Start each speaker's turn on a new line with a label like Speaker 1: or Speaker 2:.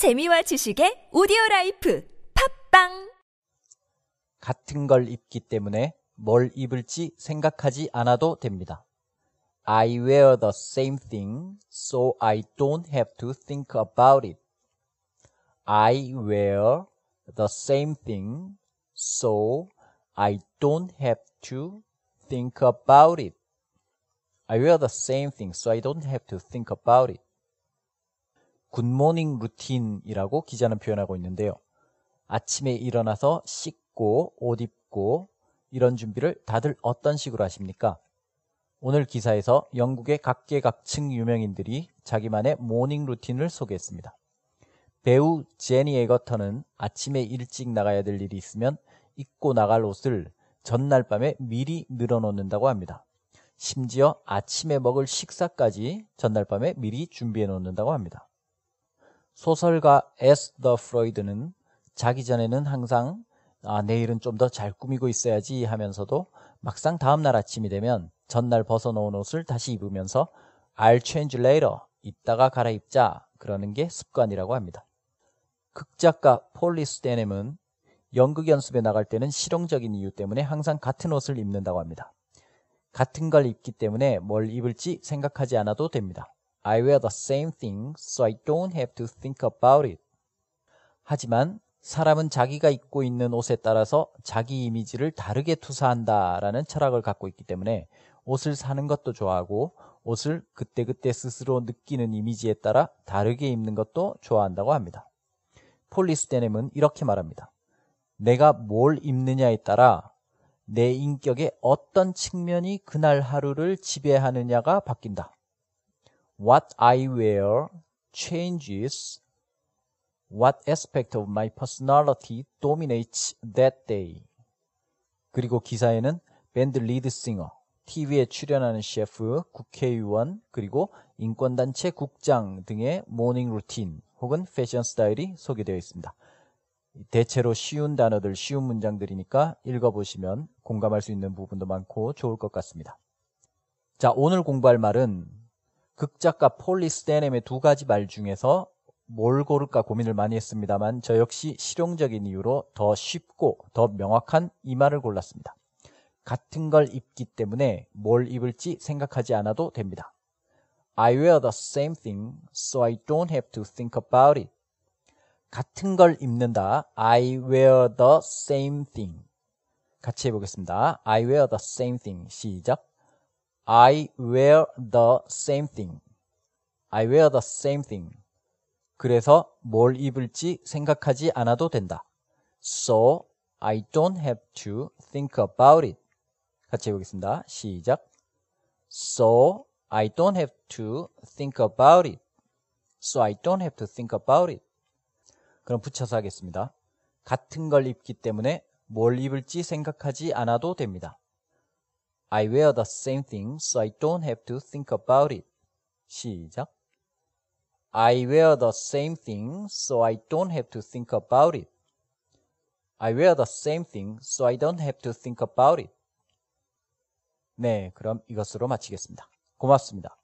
Speaker 1: 재미와 지식의 오디오 라이프 팝빵
Speaker 2: 같은 걸 입기 때문에 뭘 입을지 생각하지 않아도 됩니다. I wear the same thing so I don't have to think about it. I wear the same thing so I don't have to think about it. I wear the same thing so I don't have to think about it. Good morning routine이라고 기자는 표현하고 있는데요. 아침에 일어나서 씻고 옷 입고 이런 준비를 다들 어떤 식으로 하십니까? 오늘 기사에서 영국의 각계각층 유명인들이 자기만의 morning routine을 소개했습니다. 배우 제니 에거턴은 아침에 일찍 나가야 될 일이 있으면 입고 나갈 옷을 전날 밤에 미리 늘어놓는다고 합니다. 심지어 아침에 먹을 식사까지 전날 밤에 미리 준비해 놓는다고 합니다. 소설가 에스더 프로이드는 자기 전에는 항상 아, 내일은 좀 더 잘 꾸미고 있어야지 하면서도 막상 다음날 아침이 되면 전날 벗어놓은 옷을 다시 입으면서 I'll change later. 이따가 갈아입자. 그러는 게 습관이라고 합니다. 극작가 폴리 스텐햄은 연극 연습에 나갈 때는 실용적인 이유 때문에 항상 같은 옷을 입는다고 합니다. 같은 걸 입기 때문에 뭘 입을지 생각하지 않아도 됩니다. I wear the same thing so I don't have to think about it. 하지만 사람은 자기가 입고 있는 옷에 따라서 자기 이미지를 다르게 투사한다라는 철학을 갖고 있기 때문에 옷을 사는 것도 좋아하고 옷을 그때그때 스스로 느끼는 이미지에 따라 다르게 입는 것도 좋아한다고 합니다. 폴리스테넴은 이렇게 말합니다. 내가 뭘 입느냐에 따라 내 인격의 어떤 측면이 그날 하루를 지배하느냐가 바뀐다. What I wear changes what aspect of my personality dominates that day. 그리고 기사에는 밴드 리드 싱어, TV에 출연하는 셰프, 국회의원, 그리고 인권단체 국장 등의 morning routine 혹은 패션 스타일이 소개되어 있습니다. 대체로 쉬운 단어들, 쉬운 문장들이니까 읽어보시면 공감할 수 있는 부분도 많고 좋을 것 같습니다. 자, 오늘 공부할 말은 극작가 폴리 스테넴의 두 가지 말 중에서 뭘 고를까 고민을 많이 했습니다만 저 역시 실용적인 이유로 더 쉽고 더 명확한 이 말을 골랐습니다. 같은 걸 입기 때문에 뭘 입을지 생각하지 않아도 됩니다. I wear the same thing so I don't have to think about it. 같은 걸 입는다. I wear the same thing. 같이 해보겠습니다. I wear the same thing. 시작. I wear the same thing. I wear the same thing. 그래서 뭘 입을지 생각하지 않아도 된다. So I don't have to think about it. 같이 해보겠습니다. 시작. So I don't have to think about it. So I don't have to think about it. 그럼 붙여서 하겠습니다. 같은 걸 입기 때문에 뭘 입을지 생각하지 않아도 됩니다. I wear the same thing so I don't have to think about it. 시작. I wear the same thing so I don't have to think about it. I wear the same thing so I don't have to think about it. 네, 그럼 이것으로 마치겠습니다. 고맙습니다.